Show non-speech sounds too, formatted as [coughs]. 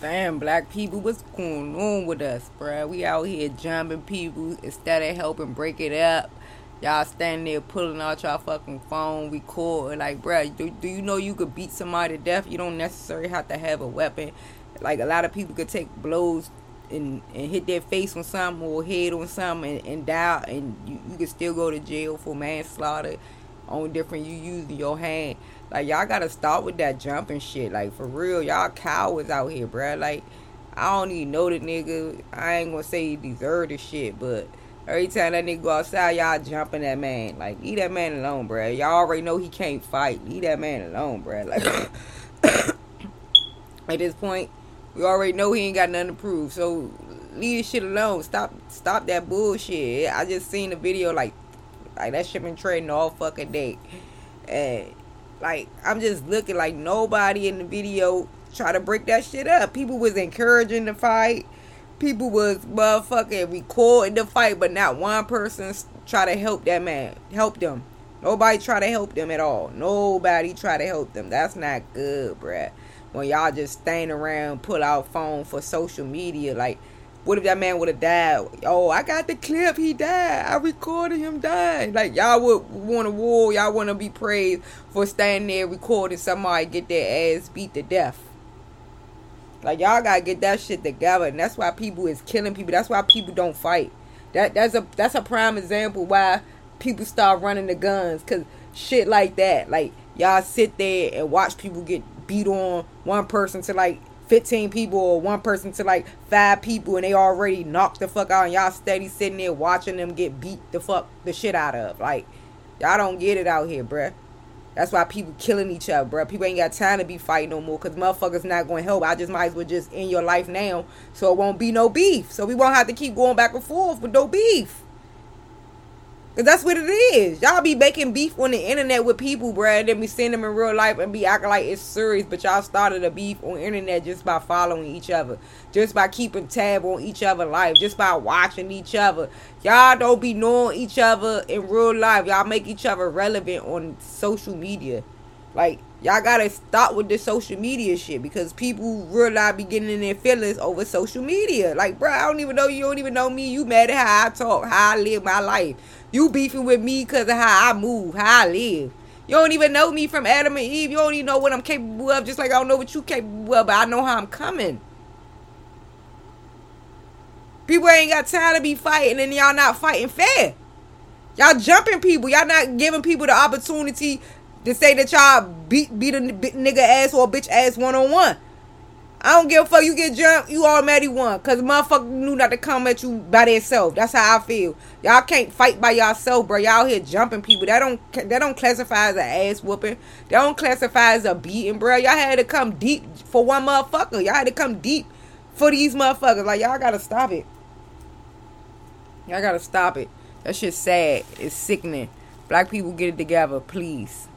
Damn, black people, what's going on with us, bruh? We out here jumping people instead of helping break it up. Y'all standing there pulling out your fucking phone, recording. Like, bruh, do, do you know you could beat somebody to death? You don't necessarily have to have a weapon. Like, a lot of people could take blows and, and hit their face on something or head on something and, and die, and you, you could still go to jail for manslaughter. on different you using your hand. Like y'all gotta stop with that jumping shit. Like for real, y'all cowards out here, bruh. Like I don't even know the nigga. I ain't gonna say he deserve the shit, but every time that nigga go outside, y'all jumping that man. Like leave that man alone, bruh. Y'all already know he can't fight. Leave that man alone, bruh. Like [coughs] at this point, we already know he ain't got nothing to prove. So leave this shit alone. Stop stop that bullshit. I just seen the video like like that shit been trading all fucking day. And like I'm just looking like nobody in the video try to break that shit up. People was encouraging the fight. People was motherfucking recording the fight, but not one person try to help that man. Help them. Nobody try to help them at all. Nobody try to help them. That's not good, bruh. When y'all just stand around, pull out phone for social media, like what if that man would have died? Oh, I got the clip. He died. I recorded him dying. Like y'all would want to war. Y'all want to be praised for standing there recording somebody get their ass beat to death. Like y'all gotta get that shit together, and that's why people is killing people. That's why people don't fight. That that's a that's a prime example why people start running the guns, cause shit like that. Like y'all sit there and watch people get beat on one person to like 15 people or one person to like five people and they already knocked the fuck out and y'all steady sitting there watching them get beat the fuck the shit out of. Like, y'all don't get it out here, bruh. That's why people killing each other, bruh. People ain't got time to be fighting no more because motherfuckers not going to help. I just might as well just end your life now so it won't be no beef. So we won't have to keep going back and forth with no beef. Cause that's what it is. Y'all be making beef on the internet with people, bruh, and then be seeing them in real life and be acting like it's serious. But y'all started a beef on internet just by following each other, just by keeping tab on each other life, just by watching each other. Y'all don't be knowing each other in real life. Y'all make each other relevant on social media. Like y'all gotta stop with this social media shit because people real life be getting in their feelings over social media. Like, bro, I don't even know you. Don't even know me. You mad at how I talk, how I live my life. You beefing with me because of how I move, how I live. You don't even know me from Adam and Eve. You don't even know what I'm capable of, just like I don't know what you capable of, but I know how I'm coming. People ain't got time to be fighting and y'all not fighting fair. Y'all jumping people. Y'all not giving people the opportunity to say that y'all beat beat a nigga ass or bitch ass one on one. I don't give a fuck. You get jumped, you already won. Cause motherfucker knew not to come at you by themselves. That's how I feel. Y'all can't fight by yourself, bro. Y'all here jumping people. That don't that don't classify as an ass whooping. That don't classify as a beating, bro. Y'all had to come deep for one motherfucker. Y'all had to come deep for these motherfuckers. Like y'all gotta stop it. Y'all gotta stop it. That shit's sad. It's sickening. Black people get it together, please.